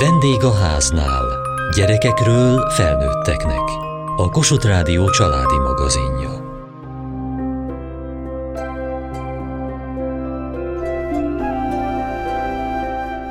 Vendég a háznál. Gyerekekről felnőtteknek. A Kossuth Rádió családi magazinja.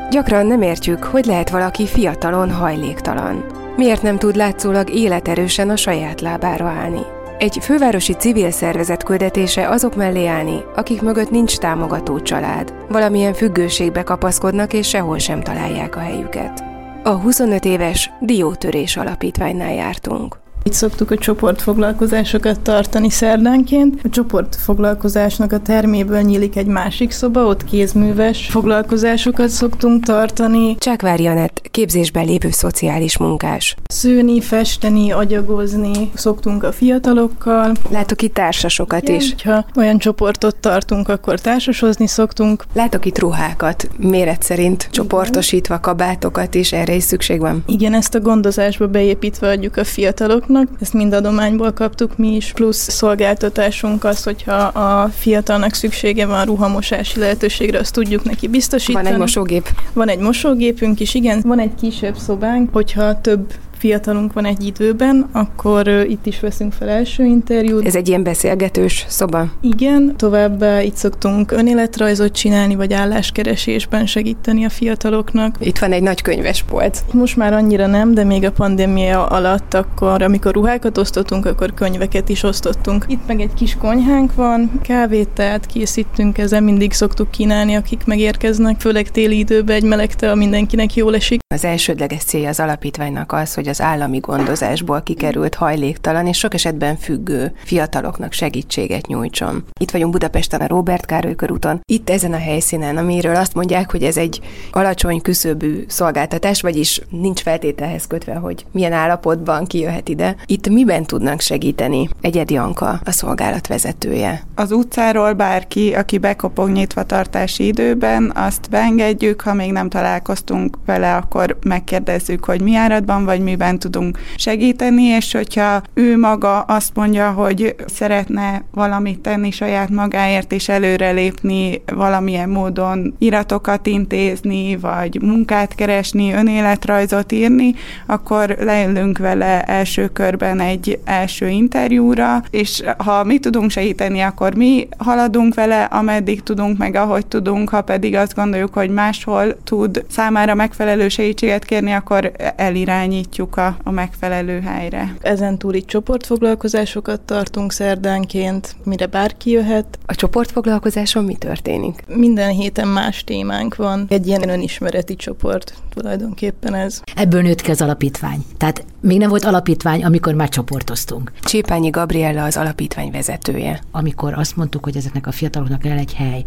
Gyakran nem értjük, hogy lehet valaki fiatalon hajléktalan. Miért nem tud látszólag életerősen a saját lábára állni? Egy fővárosi civil szervezet küldetése azok mellé állni, akik mögött nincs támogató család. Valamilyen függőségbe kapaszkodnak és sehol sem találják a helyüket. A 25 éves Diótörés Alapítványnál jártunk. Itt szoktuk a csoportfoglalkozásokat tartani szerdánként. A csoportfoglalkozásnak a terméből nyílik egy másik szoba, ott kézműves foglalkozásokat szoktunk tartani. Csákvár Janett, képzésben lévő szociális munkás. Szőni, festeni, agyagozni szoktunk a fiatalokkal. Látok itt társasokat Igen, is. Ha olyan csoportot tartunk, akkor társasozni szoktunk. Látok itt ruhákat, méret szerint csoportosítva kabátokat is, erre is szükség van. Igen, ezt a gondozásba beépítve adjuk a fiataloknak. Ezt mind adományból kaptuk mi is, plusz szolgáltatásunk az, hogyha a fiatalnak szüksége van ruhamosási lehetőségre, azt tudjuk neki biztosítani. Van egy mosógép. Van egy mosógépünk is, igen. Van egy kisebb szobánk, hogyha több fiatalunk van egy időben, akkor itt is veszünk fel első interjút. Ez egy ilyen beszélgetős szoba. Igen, továbbá itt szoktunk önéletrajzot csinálni, vagy álláskeresésben segíteni a fiataloknak. Itt van egy nagy könyvespolc. Most már annyira nem, de még a pandémia alatt, akkor, amikor ruhákat osztottunk, akkor könyveket is osztottunk. Itt meg egy kis konyhánk van, kávét, tehát készítünk, ezen mindig szoktuk kínálni, akik megérkeznek, főleg téli időben egy meleg tea mindenkinek jól esik. Az elsődleges célja az alapítványnak az, hogy az állami gondozásból kikerült hajléktalan és sok esetben függő fiataloknak segítséget nyújtson. Itt vagyunk Budapesten a Robert Károly körúton. Itt ezen a helyszínen, amiről azt mondják, hogy ez egy alacsony küszöbű szolgáltatás, vagyis nincs feltételhez kötve, hogy milyen állapotban kijöhet ide. Itt miben tudnak segíteni? Egyedi Anka, a szolgálat vezetője. Az utcáról bárki, aki bekopog nyitvatartási időben, azt beengedjük, ha még nem találkoztunk vele, akkor megkérdezzük, hogy mi áradban vagy miben tudunk segíteni, és hogyha ő maga azt mondja, hogy szeretne valamit tenni saját magáért, és előrelépni valamilyen módon iratokat intézni, vagy munkát keresni, önéletrajzot írni, akkor leülünk vele első körben egy első interjúra, és ha mi tudunk segíteni, akkor mi haladunk vele, ameddig tudunk, meg ahogy tudunk, ha pedig azt gondoljuk, hogy máshol tud számára megfelelő segítséget kérni, akkor elirányítjuk a, a megfelelő helyre. Ezen túl itt csoportfoglalkozásokat tartunk szerdánként, mire bárki jöhet. A csoportfoglalkozáson mi történik? Minden héten más témánk van. Egy ilyen önismereti csoport tulajdonképpen ez. Ebből nőtt ki az alapítvány. Tehát még nem volt alapítvány, amikor már csoportoztunk. Csépányi Gabriella az alapítvány vezetője. Amikor azt mondtuk, hogy ezeknek a fiataloknak kell egy hely,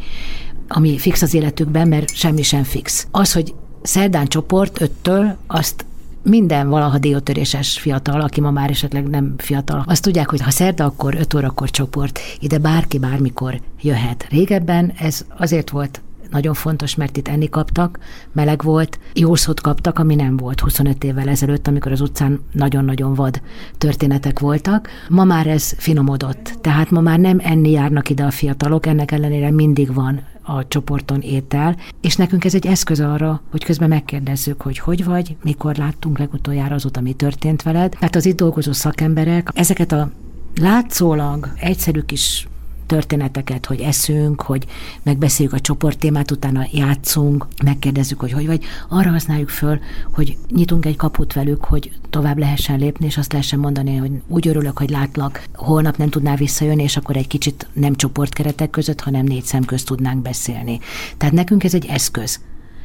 ami fix az életükben, mert semmi sem fix. Az, hogy szerdán csoport öttől, azt minden valaha diótöréses fiatal, aki ma már esetleg nem fiatal, azt tudják, hogy ha szerda, akkor 5 órakor csoport, ide bárki bármikor jöhet. Régebben ez azért volt nagyon fontos, mert itt enni kaptak, meleg volt, jó szót kaptak, ami nem volt 25 évvel ezelőtt, amikor az utcán nagyon-nagyon vad történetek voltak. Ma már ez finomodott, tehát ma már nem enni járnak ide a fiatalok, ennek ellenére mindig van a csoporton étel, és nekünk ez egy eszköz arra, hogy közben megkérdezzük, hogy hogy vagy, mikor láttunk legutoljára azóta, mi történt veled. Tehát az itt dolgozó szakemberek ezeket a látszólag egyszerű kis történeteket, hogy eszünk, hogy megbeszéljük a csoporttémát, utána játszunk, megkérdezzük, hogy hogy vagy. Arra használjuk föl, hogy nyitunk egy kaput velük, hogy tovább lehessen lépni, és azt lehessen mondani, hogy úgy örülök, hogy látlak, holnap nem tudnál visszajönni, és akkor egy kicsit nem csoportkeretek között, hanem négy szem közt tudnánk beszélni. Tehát nekünk ez egy eszköz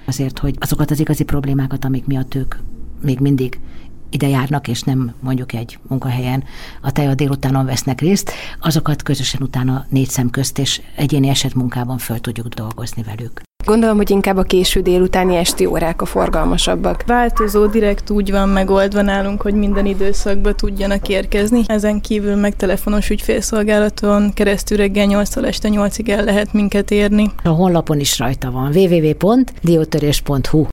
azért, hogy azokat az igazi problémákat, amik miatt ők még mindig ide járnak, és nem mondjuk egy munkahelyen a te a délutánon vesznek részt, azokat közösen utána négy szem közt és egyéni esetmunkában föl tudjuk dolgozni velük. Gondolom, hogy inkább a késő délutáni esti órák a forgalmasabbak. Változó, direkt úgy van megoldva nálunk, hogy minden időszakba tudjanak érkezni. Ezen kívül meg telefonos ügyfélszolgálaton keresztül reggel 8-tól este 8-ig el lehet minket érni. A honlapon is rajta van www.diotörés.hu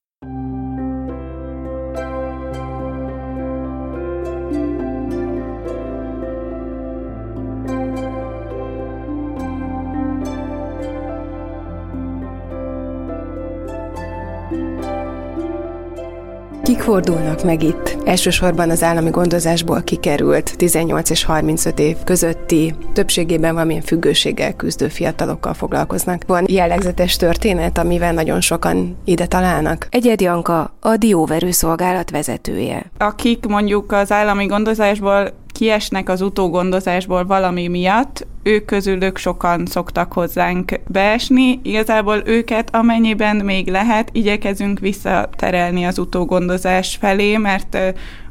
Kik fordulnak meg itt? Elsősorban az állami gondozásból kikerült 18 és 35 év közötti, többségében valamilyen függőséggel küzdő fiatalokkal foglalkoznak. Van jellegzetes történet, amivel nagyon sokan ide találnak. Egyed Janka, a Dióverő szolgálat vezetője. Akik mondjuk az állami gondozásból kiesnek az utógondozásból valami miatt, ők közülük sokan szoktak hozzánk beesni. Igazából őket amennyiben még lehet, igyekezünk visszaterelni az utógondozás felé, mert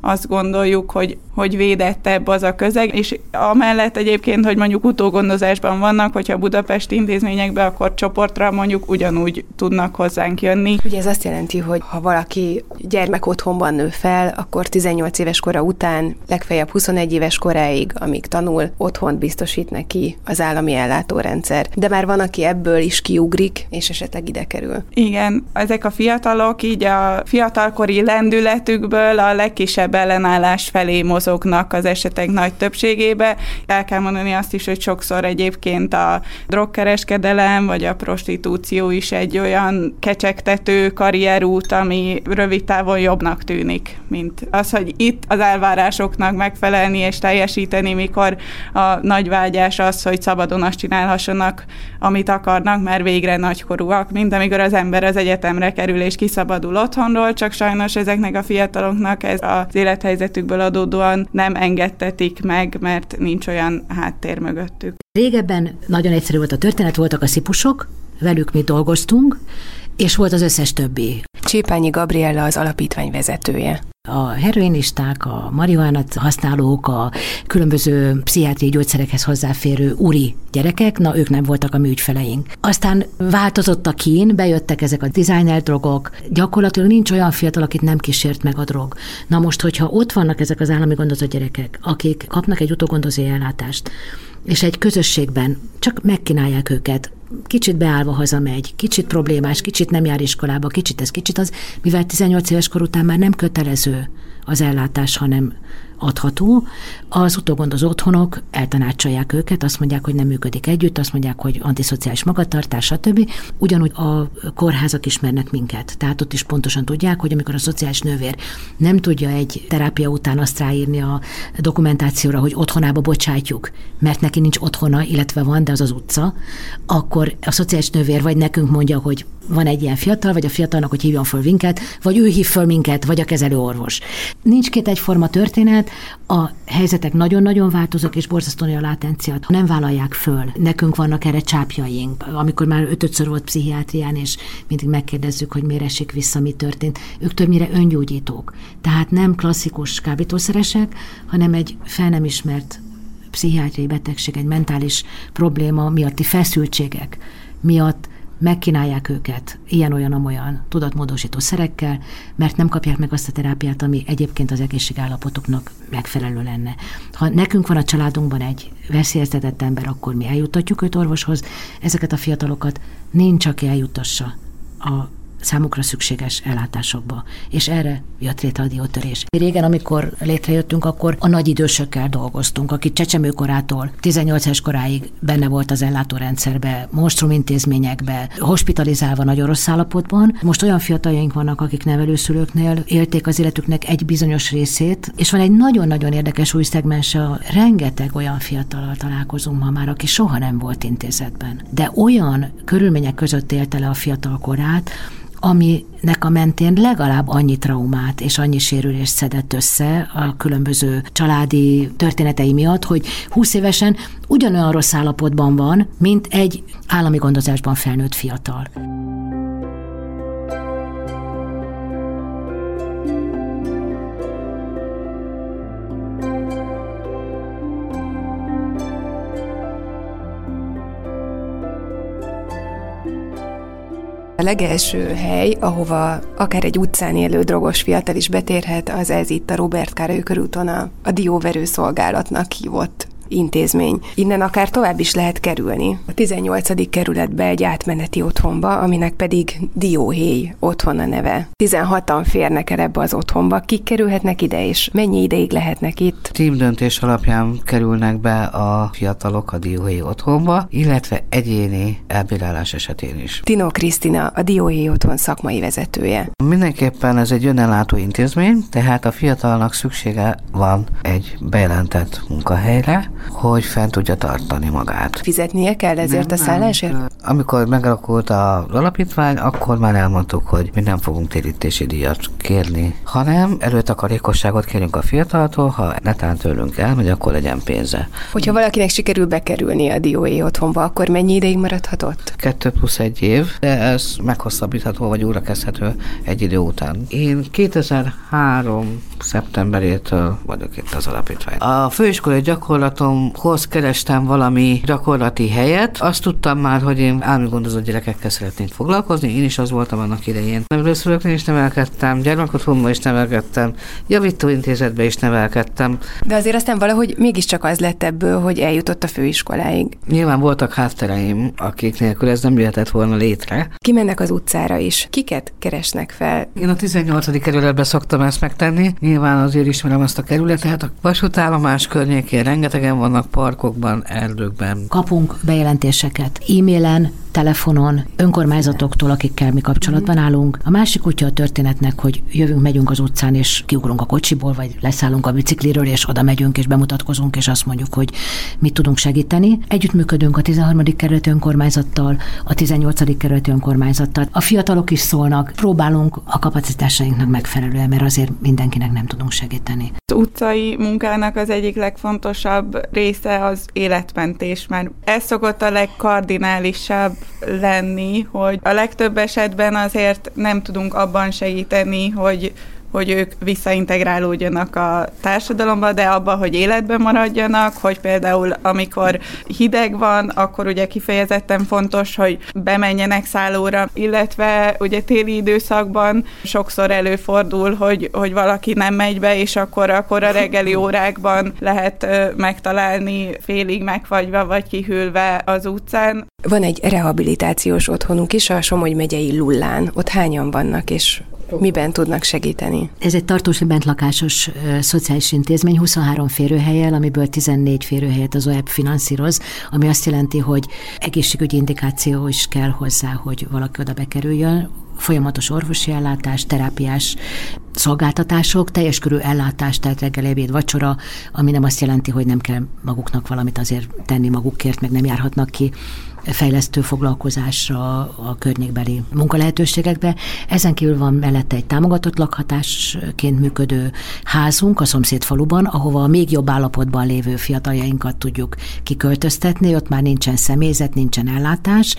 azt gondoljuk, hogy, hogy védettebb az a közeg, és amellett egyébként, hogy mondjuk utógondozásban vannak, hogyha Budapesti intézményekben, akkor csoportra mondjuk ugyanúgy tudnak hozzánk jönni. Ugye ez azt jelenti, hogy ha valaki gyermek otthonban nő fel, akkor 18 éves kora után, legfeljebb 21 éves koráig, amíg tanul, otthont biztosít neki az állami ellátórendszer. De már van, aki ebből is kiugrik, és esetleg ide kerül. Igen, ezek a fiatalok így a fiatalkori lendületükből a legkisebb ellenállás felé mozognak az esetek nagy többségébe. El kell mondani azt is, hogy sokszor egyébként a drogkereskedelem vagy a prostitúció is egy olyan kecsegtető karrierút, ami rövid távon jobbnak tűnik, mint az, hogy itt az elvárásoknak megfelelni és teljesíteni, mikor a nagy vágyás az, hogy szabadon azt csinálhassanak, amit akarnak, mert végre nagykorúak, mint amikor az ember az egyetemre kerül és kiszabadul otthonról, csak sajnos ezeknek a fiataloknak ez az élethelyzetükből adódóan nem engedtetik meg, mert nincs olyan háttér mögöttük. Régebben nagyon egyszerű volt a történet, voltak a szipusok, velük mi dolgoztunk, és volt az összes többi. Csépányi Gabriella az alapítvány vezetője. A heroinisták, a marihuánat használók, a különböző pszichiátriai gyógyszerekhez hozzáférő uri gyerekek, na ők nem voltak a mi ügyfeleink. Aztán változott a kín, bejöttek ezek a designer drogok, gyakorlatilag nincs olyan fiatal, akit nem kísért meg a drog. Na most, hogyha ott vannak ezek az állami gondozott gyerekek, akik kapnak egy utógondozói ellátást, és egy közösségben csak megkínálják őket, kicsit beállva hazamegy, kicsit problémás, kicsit nem jár iskolába, kicsit ez, kicsit az, mivel 18 éves kor után már nem kötelező az ellátás, hanem adható. Az utógondozó otthonok eltanácsolják őket, azt mondják, hogy nem működik együtt, azt mondják, hogy antiszociális magatartás, stb. Ugyanúgy a kórházak ismernek minket. Tehát ott is pontosan tudják, hogy amikor a szociális nővér nem tudja egy terápia után azt ráírni a dokumentációra, hogy otthonába bocsátjuk, mert neki nincs otthona, illetve van, de az az utca, akkor a szociális nővér vagy nekünk mondja, hogy van egy ilyen fiatal, vagy a fiatalnak, hogy hívjon föl minket, vagy ő hív föl minket, vagy a kezelőorvos. Nincs két egyforma történet, a helyzetek nagyon-nagyon változnak, és borzasztó a látenciát. Nem vállalják föl. Nekünk vannak erre csápjaink. Amikor már ötötször volt pszichiátrián, és mindig megkérdezzük, hogy miért esik vissza, mi történt. Ők többnyire öngyógyítók. Tehát nem klasszikus kábítószeresek, hanem egy fel nem ismert pszichiátriai betegség, egy mentális probléma miatti feszültségek miatt megkínálják őket ilyen-olyan-olyan tudatmódosító szerekkel, mert nem kapják meg azt a terápiát, ami egyébként az egészségállapotoknak megfelelő lenne. Ha nekünk van a családunkban egy veszélyeztetett ember, akkor mi eljutatjuk őt orvoshoz, ezeket a fiatalokat nincs, aki eljutassa a számukra szükséges ellátásokba. És erre jött létre a diótörés. Régen, amikor létrejöttünk, akkor a nagy idősökkel dolgoztunk, akik csecsemőkorától 18 es koráig benne volt az ellátórendszerbe, monstrum intézményekbe, hospitalizálva nagyon rossz állapotban. Most olyan fiataljaink vannak, akik nevelőszülőknél élték az életüknek egy bizonyos részét, és van egy nagyon-nagyon érdekes új szegmens, a rengeteg olyan fiatalal találkozunk ma már, aki soha nem volt intézetben. De olyan körülmények között élte le a fiatal korát, aminek a mentén legalább annyi traumát és annyi sérülést szedett össze a különböző családi történetei miatt, hogy 20 évesen ugyanolyan rossz állapotban van, mint egy állami gondozásban felnőtt fiatal. A legelső hely, ahova akár egy utcán élő drogos fiatal is betérhet, az ez itt a Robert Károly körúton a, a Dióverő szolgálatnak hívott intézmény. Innen akár tovább is lehet kerülni. A 18. kerületbe egy átmeneti otthonba, aminek pedig Dióhéj otthon a neve. 16-an férnek el ebbe az otthonba. Kik kerülhetnek ide, és mennyi ideig lehetnek itt? Team döntés alapján kerülnek be a fiatalok a Dióhéj otthonba, illetve egyéni elbírálás esetén is. Tino Krisztina, a Dióhéj otthon szakmai vezetője. Mindenképpen ez egy önellátó intézmény, tehát a fiatalnak szüksége van egy bejelentett munkahelyre, hogy fent tudja tartani magát. Fizetnie kell ezért nem, a szállásért? Nem. Amikor megalakult az alapítvány, akkor már elmondtuk, hogy mi nem fogunk térítési díjat kérni, hanem előtakarékosságot kérünk a fiataltól, ha netán tőlünk elmegy, akkor legyen pénze. Hogyha valakinek sikerül bekerülni a dióé otthonba, akkor mennyi ideig maradhatott? Kettő plusz egy év, de ez meghosszabbítható, vagy újra kezdhető egy idő után. Én 2003 szeptemberétől vagyok itt az alapítvány. A főiskolai gyakorlatomhoz kerestem valami gyakorlati helyet. Azt tudtam már, hogy én álmigondozó gyerekekkel szeretnék foglalkozni. Én is az voltam annak idején. Nevelőszülőknél is nevelkedtem, gyermekotthonban is nevelkedtem, javítóintézetben is nevelkedtem. De azért aztán valahogy mégiscsak az lett ebből, hogy eljutott a főiskoláig. Nyilván voltak háttereim, akik nélkül ez nem jöhetett volna létre. Kimennek az utcára is. Kiket keresnek fel? Én a 18. kerületben szoktam ezt megtenni. Nyilván azért ismerem azt a kerületet. A vasútállomás környékén rengetegen vannak parkokban, erdőkben. Kapunk bejelentéseket e-mailen, telefonon, önkormányzatoktól, akikkel mi kapcsolatban mhm. állunk. A másik útja a történetnek, hogy jövünk, megyünk az utcán, és kiugrunk a kocsiból, vagy leszállunk a bicikliről, és oda megyünk, és bemutatkozunk, és azt mondjuk, hogy mit tudunk segíteni. Együttműködünk a 13. kerületi önkormányzattal, a 18. kerületi önkormányzattal. A fiatalok is szólnak, próbálunk a kapacitásainknak megfelelően, mert azért mindenkinek nem tudunk segíteni. Az utcai munkának az egyik legfontosabb része az életmentés, mert ez szokott a legkardinálisabb lenni, hogy a legtöbb esetben azért nem tudunk abban segíteni, hogy hogy ők visszaintegrálódjanak a társadalomba, de abba, hogy életben maradjanak, hogy például amikor hideg van, akkor ugye kifejezetten fontos, hogy bemenjenek szállóra, illetve ugye téli időszakban sokszor előfordul, hogy, hogy valaki nem megy be, és akkor, akkor a reggeli órákban lehet megtalálni félig megfagyva vagy kihűlve az utcán. Van egy rehabilitációs otthonunk is a Somogy megyei Lullán. Ott hányan vannak, és miben tudnak segíteni? Ez egy tartós bentlakásos ö, szociális intézmény, 23 férőhelyel, amiből 14 férőhelyet az OEP finanszíroz, ami azt jelenti, hogy egészségügyi indikáció is kell hozzá, hogy valaki oda bekerüljön folyamatos orvosi ellátás, terápiás szolgáltatások, teljes körű ellátás, tehát reggel, ebéd, vacsora, ami nem azt jelenti, hogy nem kell maguknak valamit azért tenni magukért, meg nem járhatnak ki fejlesztő foglalkozásra, a környékbeli munkalehetőségekbe. Ezen kívül van mellette egy támogatott lakhatásként működő házunk a szomszéd faluban, ahova a még jobb állapotban lévő fiataljainkat tudjuk kiköltöztetni, ott már nincsen személyzet, nincsen ellátás,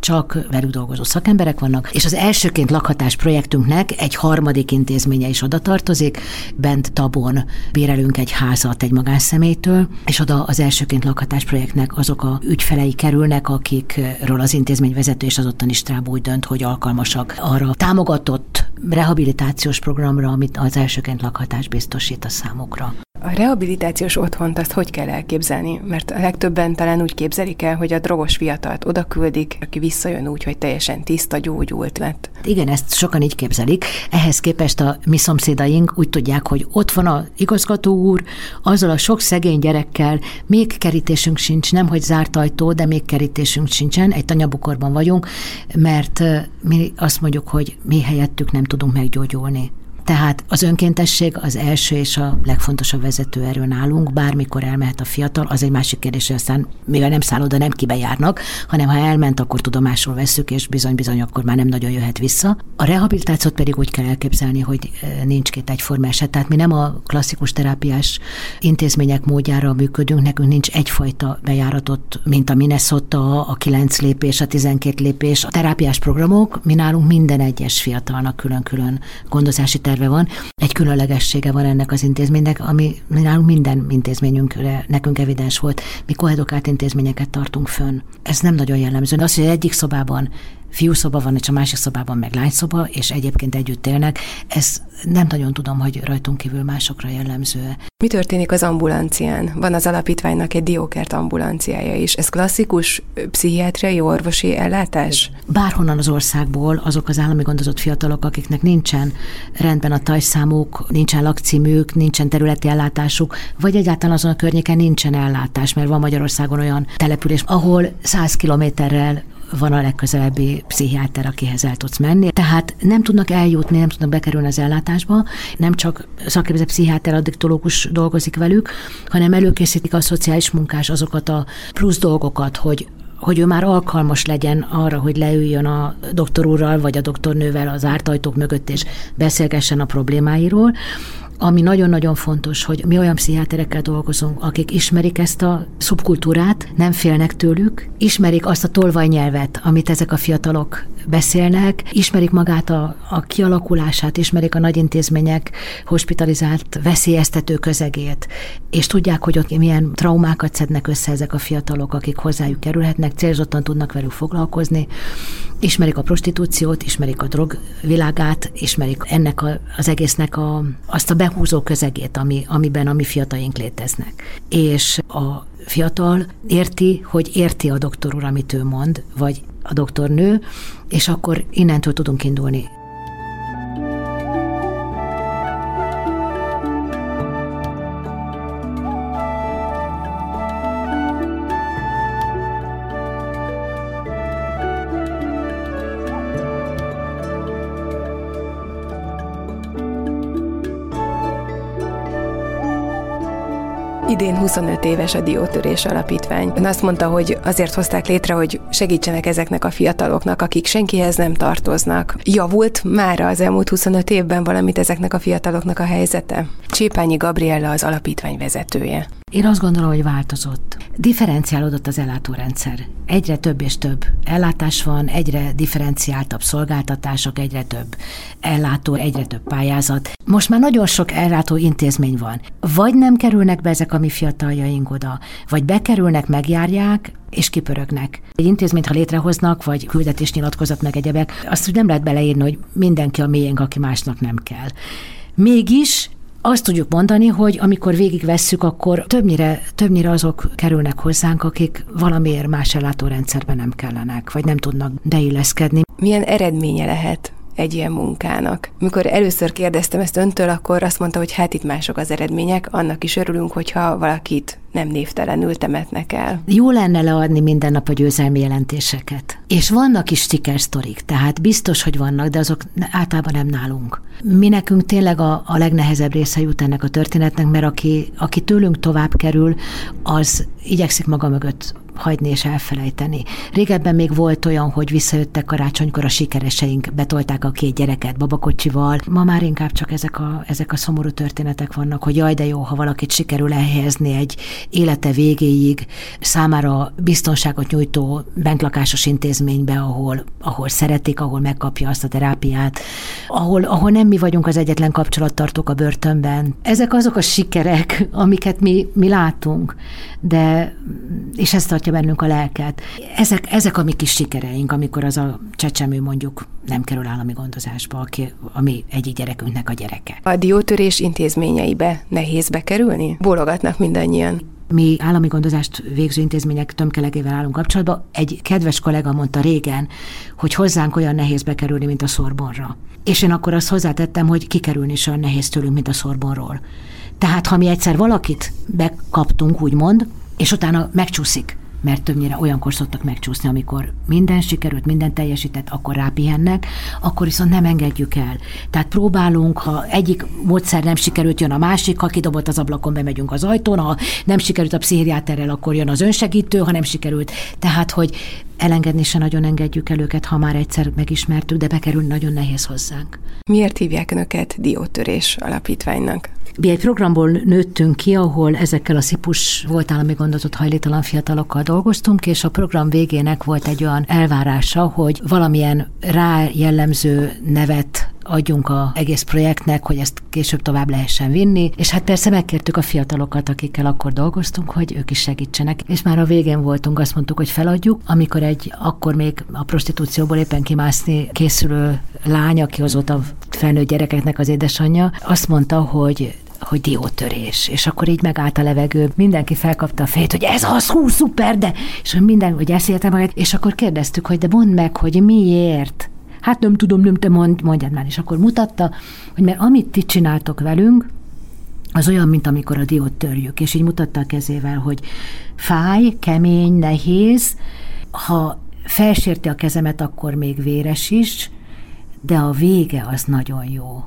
csak velük dolgozó szakemberek vannak, és az elsőként lakhatás projektünknek egy harmadik intézménye is oda tartozik, bent Tabon bérelünk egy házat egy magánszemélytől, és oda az elsőként lakhatás projektnek azok a ügyfelei kerülnek, a akikről az intézmény vezető és az ottani stáb úgy dönt, hogy alkalmasak arra támogatott rehabilitációs programra, amit az elsőként lakhatás biztosít a számukra. A rehabilitációs otthont azt hogy kell elképzelni? Mert a legtöbben talán úgy képzelik el, hogy a drogos fiatalt oda küldik, aki visszajön úgy, hogy teljesen tiszta, gyógyult lett. Igen, ezt sokan így képzelik. Ehhez képest a mi szomszédaink úgy tudják, hogy ott van a igazgató úr, azzal a sok szegény gyerekkel, még kerítésünk sincs, nem hogy zárt ajtó, de még kerítésünk sincsen, egy tanyabukorban vagyunk, mert mi azt mondjuk, hogy mi helyettük nem tudunk meggyógyulni. Tehát az önkéntesség az első és a legfontosabb vezetőerő nálunk, bármikor elmehet a fiatal, az egy másik kérdés, hogy aztán mivel nem száll oda, nem kibe járnak, hanem ha elment, akkor tudomásul veszük, és bizony-bizony akkor már nem nagyon jöhet vissza. A rehabilitációt pedig úgy kell elképzelni, hogy nincs két egyforma eset, tehát mi nem a klasszikus terápiás intézmények módjára működünk, nekünk nincs egyfajta bejáratot, mint a Minnesota, a 9 lépés, a 12 lépés. A terápiás programok, mi nálunk minden egyes fiatalnak külön-külön gondozási terve van. Egy különlegessége van ennek az intézménynek, ami nálunk minden intézményünkre nekünk evidens volt. Mi koedukált intézményeket tartunk fönn. Ez nem nagyon jellemző. Az, hogy egyik szobában fiúszoba van, és a másik szobában meg lányszoba, és egyébként együtt élnek. Ez nem nagyon tudom, hogy rajtunk kívül másokra jellemző. Mi történik az ambulancián? Van az alapítványnak egy diókert ambulanciája is. Ez klasszikus pszichiátriai orvosi ellátás? Bárhonnan az országból azok az állami gondozott fiatalok, akiknek nincsen rendben a tajszámuk, nincsen lakcímük, nincsen területi ellátásuk, vagy egyáltalán azon a környéken nincsen ellátás, mert van Magyarországon olyan település, ahol 100 kilométerrel van a legközelebbi pszichiáter, akihez el tudsz menni. Tehát nem tudnak eljutni, nem tudnak bekerülni az ellátásba, nem csak szakképzett pszichiáter, addiktológus dolgozik velük, hanem előkészítik a szociális munkás azokat a plusz dolgokat, hogy hogy ő már alkalmas legyen arra, hogy leüljön a doktor úrral vagy a doktornővel az ártajtók mögött, és beszélgessen a problémáiról, ami nagyon-nagyon fontos, hogy mi olyan pszichiáterekkel dolgozunk, akik ismerik ezt a szubkultúrát, nem félnek tőlük, ismerik azt a tolvajnyelvet, amit ezek a fiatalok beszélnek, ismerik magát a, a kialakulását, ismerik a nagy intézmények hospitalizált, veszélyeztető közegét, és tudják, hogy ott milyen traumákat szednek össze ezek a fiatalok, akik hozzájuk kerülhetnek, célzottan tudnak velük foglalkozni, ismerik a prostitúciót, ismerik a drog világát, ismerik ennek a, az egésznek a, azt a behúzó közegét, ami, amiben a mi fiataink léteznek. És a fiatal érti, hogy érti a doktor úr, amit ő mond, vagy a doktornő, és akkor innentől tudunk indulni Idén 25 éves a Diótörés Alapítvány. Ön azt mondta, hogy azért hozták létre, hogy segítsenek ezeknek a fiataloknak, akik senkihez nem tartoznak. Javult már az elmúlt 25 évben valamit ezeknek a fiataloknak a helyzete? Csépányi Gabriella az alapítvány vezetője. Én azt gondolom, hogy változott. Differenciálódott az ellátórendszer. Egyre több és több ellátás van, egyre differenciáltabb szolgáltatások, egyre több ellátó, egyre több pályázat. Most már nagyon sok ellátó intézmény van. Vagy nem kerülnek be ezek a mi fiataljaink oda, vagy bekerülnek, megjárják, és kipörögnek. Egy intézményt, ha létrehoznak, vagy nyilatkozat meg egyebek, azt úgy nem lehet beleírni, hogy mindenki a miénk, aki másnak nem kell. Mégis azt tudjuk mondani, hogy amikor végigvesszük, akkor többnyire, többnyire azok kerülnek hozzánk, akik valamiért más ellátórendszerben nem kellenek, vagy nem tudnak beilleszkedni. Milyen eredménye lehet egy ilyen munkának. Mikor először kérdeztem ezt öntől, akkor azt mondta, hogy hát itt mások az eredmények, annak is örülünk, hogyha valakit nem névtelenül temetnek el. Jó lenne leadni minden nap a győzelmi jelentéseket. És vannak is sikersztorik, tehát biztos, hogy vannak, de azok általában nem nálunk. Mi nekünk tényleg a, a legnehezebb része jut ennek a történetnek, mert aki, aki tőlünk tovább kerül, az igyekszik maga mögött hagyni és elfelejteni. Régebben még volt olyan, hogy visszajöttek karácsonykor a sikereseink, betolták a két gyereket babakocsival. Ma már inkább csak ezek a, ezek a szomorú történetek vannak, hogy jaj, de jó, ha valakit sikerül elhelyezni egy élete végéig számára biztonságot nyújtó bentlakásos intézménybe, ahol, ahol szeretik, ahol megkapja azt a terápiát, ahol, ahol nem mi vagyunk az egyetlen kapcsolattartók a börtönben. Ezek azok a sikerek, amiket mi, mi látunk, de és ez tartja bennünk a lelket. Ezek, ezek a mi kis sikereink, amikor az a csecsemő mondjuk nem kerül állami gondozásba, aki, ami egyik gyerekünknek a gyereke. A diótörés intézményeibe nehéz bekerülni? Bólogatnak mindannyian. Mi állami gondozást végző intézmények tömkelegével állunk kapcsolatban. Egy kedves kollega mondta régen, hogy hozzánk olyan nehéz bekerülni, mint a szorbonra. És én akkor azt hozzátettem, hogy kikerülni is olyan nehéz tőlünk, mint a szorbonról. Tehát ha mi egyszer valakit bekaptunk, úgymond, és utána megcsúszik, mert többnyire olyankor szoktak megcsúszni, amikor minden sikerült, minden teljesített, akkor rápihennek, akkor viszont nem engedjük el. Tehát próbálunk, ha egyik módszer nem sikerült, jön a másik, ha kidobott az ablakon, bemegyünk az ajtón, ha nem sikerült a pszichiáterrel, akkor jön az önsegítő, ha nem sikerült. Tehát, hogy elengedni se nagyon engedjük el őket, ha már egyszer megismertük, de bekerül nagyon nehéz hozzánk. Miért hívják önöket diótörés alapítványnak? Mi egy programból nőttünk ki, ahol ezekkel a szipus volt állami gondozott hajléktalan fiatalokkal dolgoztunk, és a program végének volt egy olyan elvárása, hogy valamilyen rá jellemző nevet adjunk a egész projektnek, hogy ezt később tovább lehessen vinni, és hát persze megkértük a fiatalokat, akikkel akkor dolgoztunk, hogy ők is segítsenek, és már a végén voltunk, azt mondtuk, hogy feladjuk, amikor egy akkor még a prostitúcióból éppen kimászni készülő lány, aki azóta felnőtt gyerekeknek az édesanyja, azt mondta, hogy hogy diótörés, és akkor így megállt a levegő, mindenki felkapta a fejét, hogy ez az, hú, szuper, de, és minden, hogy eszélte magát, és akkor kérdeztük, hogy de mondd meg, hogy miért, hát nem tudom, nem te mond, mondjad már, és akkor mutatta, hogy mert amit ti csináltok velünk, az olyan, mint amikor a diót törjük, és így mutatta a kezével, hogy fáj, kemény, nehéz, ha felsérti a kezemet, akkor még véres is, de a vége az nagyon jó.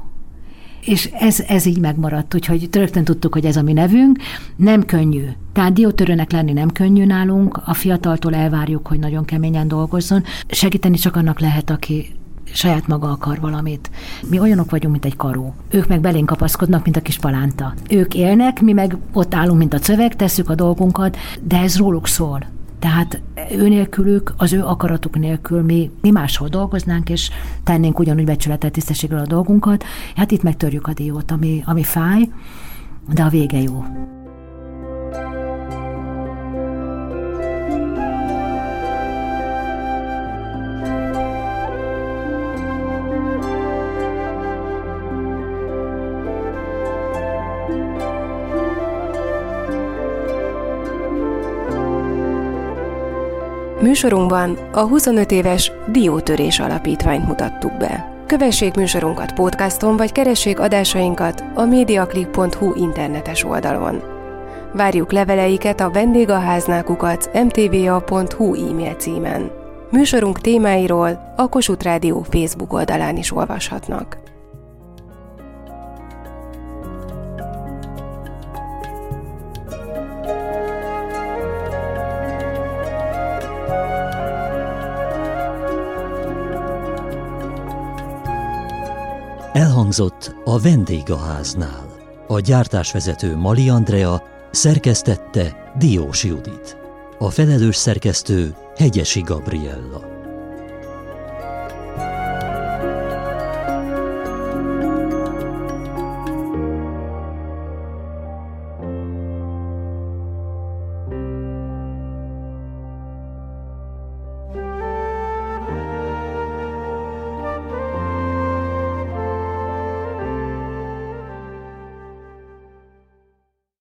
És ez, ez így megmaradt, úgyhogy rögtön tudtuk, hogy ez a mi nevünk. Nem könnyű. Tehát diótörőnek lenni nem könnyű nálunk, a fiataltól elvárjuk, hogy nagyon keményen dolgozzon. Segíteni csak annak lehet, aki saját maga akar valamit. Mi olyanok vagyunk, mint egy karó. Ők meg belénk kapaszkodnak, mint a kis palánta. Ők élnek, mi meg ott állunk, mint a cövek, tesszük a dolgunkat, de ez róluk szól. Tehát ő nélkülük, az ő akaratuk nélkül mi, mi máshol dolgoznánk, és tennénk ugyanúgy becsületet, tisztességgel a dolgunkat. Hát itt megtörjük a diót, ami, ami fáj, de a vége jó. Műsorunkban a 25 éves Diótörés Alapítványt mutattuk be. Kövessék műsorunkat podcaston, vagy keressék adásainkat a mediaclip.hu internetes oldalon. Várjuk leveleiket a vendégaháznákukat mtva.hu e-mail címen. Műsorunk témáiról a Kossuth Rádió Facebook oldalán is olvashatnak. Elhangzott a vendégháznál. A gyártásvezető Mali Andrea szerkesztette Diós Judit. A felelős szerkesztő Hegyesi Gabriella.